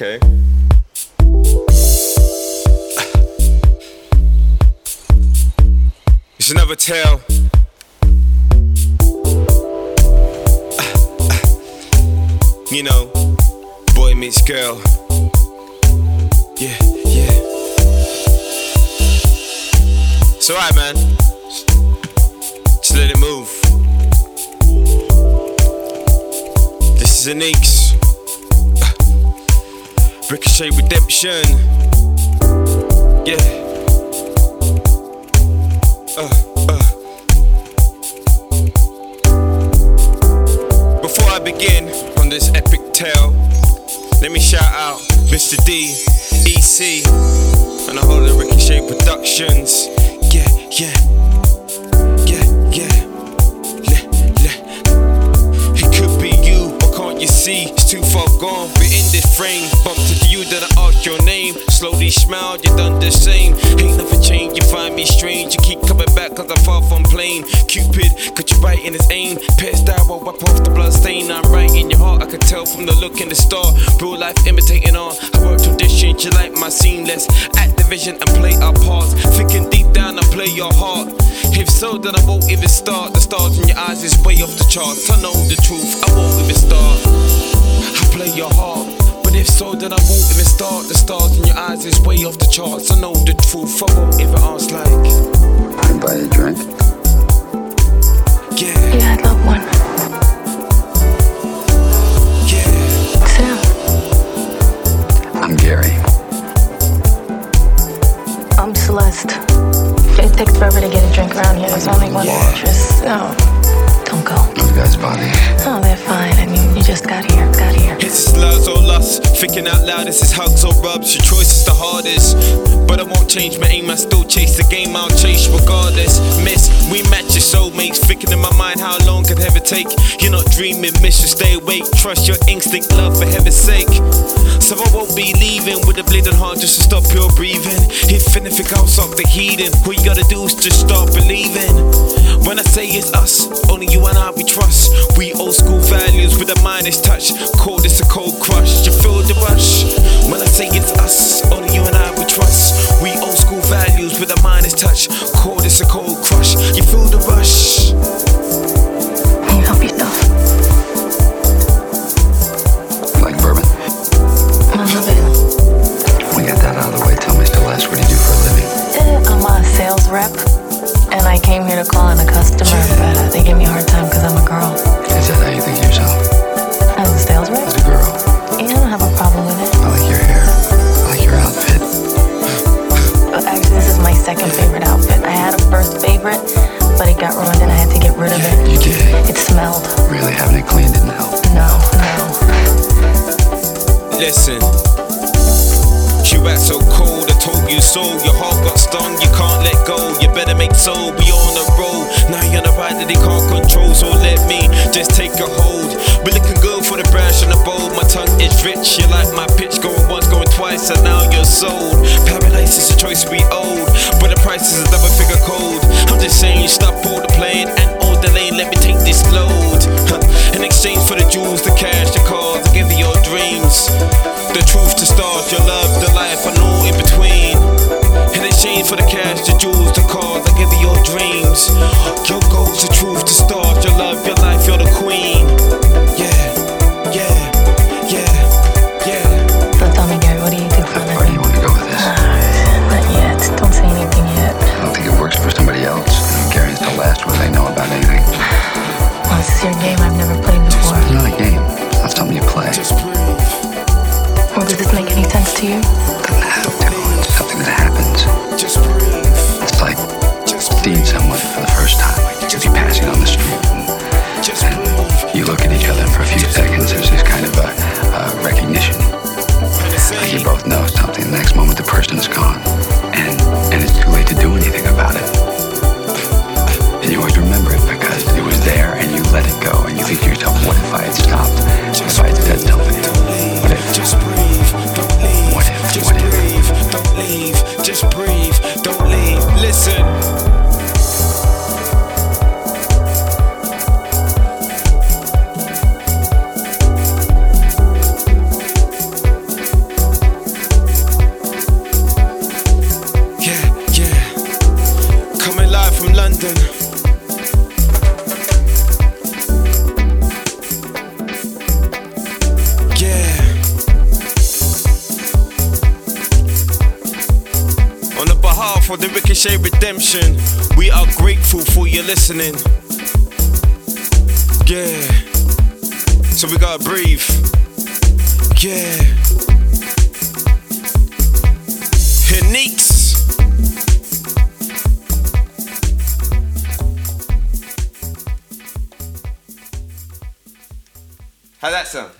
Okay. It's another tale. You know, boy meets girl. Yeah, yeah. It's alright, man. Just let it move. This is Eneeks Ricochet Redemption. Yeah. Uh, uh. Before I begin on this epic tale, let me shout out Mr. D, EC, and the whole of Ricochet Productions. Yeah, yeah, yeah, yeah. You, see? It's too far gone. We're in this frame. Bumped into you, then I ask your name. Slowly smiled, you done the same. Ain't nothing changed, you find me strange. You keep coming back, cause I'm far from plain. Cupid, got you right in his aim. Pet style, will wipe off the blood stain. I'm right in your heart, I can tell from the look in the star. Real life imitating art. I work tradition, you like my seamless. Activision and play our parts. Thinking deep down, I play your heart. If so, then I won't even start. The stars in your eyes is way off the charts. I know the truth, I won't even start. I play your heart. But if so, then I won't even start. The stars in your eyes is way off the charts. I know the truth, I won't even ask like, Can I buy a drink. yeah, Yeah, I'd love one. yeah. Sam, I'm Gary. I'm Celeste. It forever to get a drink around here. There's only one Yeah. waitress. No, don't go. Those guys' body. Oh, they're fine. I mean, you just got here. Got here. It's loves or lust, thinking out loud, this is hugs or rubs. Your choice is the hardest. But I won't change my aim, I still chase the game, I'll chase regardless. Miss, we match your soulmates, thinking in my mind how long could ever take. You're not dreaming, miss, you stay awake. Trust your instinct, love for heaven's sake. So I won't be leaving with a bleeding heart just to stop your breathing. If anything, I'll stop the heating. What you gotta do is just start believing. When I say it's us, only you and I we trust. We old school values with a minus touch. Call this a cold crush. You feel the rush. You act so cold, I told you so. Your heart got stung, you can't let go. You better make so, we on the road. Now you're on the ride that they can't control, so let me just take a hold. We're looking good for the brash and the bold. My tongue is rich, you like my pitch going once, going twice, and now you're sold. Paradise is a choice we owed, but the price is a double figure code. I'm just saying, stop all the playing and all the lane, let me take this load. Huh. In exchange for the jewels, the cash, the cars, I give you your dreams. The truth to start, your love, In exchange for the cash, the jewels, the cars, I give you your dreams. Your goals, the truth to start, your love, your life, you're the queen. Yeah, yeah, yeah, yeah. So tell me, Gary, what do you do for a do you want to go with this? Uh, not yet. Don't say anything yet. I don't think it works for somebody else. Gary's the last one they know about anything. Well, this is your game I've never played before. It's not a game. It's not something you play. It Just breathe. Well, does this make any sense to you? doesn't have to. It's something that Just breathe, don't leave. Listen. Listen. Ricochet Redemption, we are grateful for your listening. Yeah. So we gotta breathe. Yeah. Eneeks. How that sound?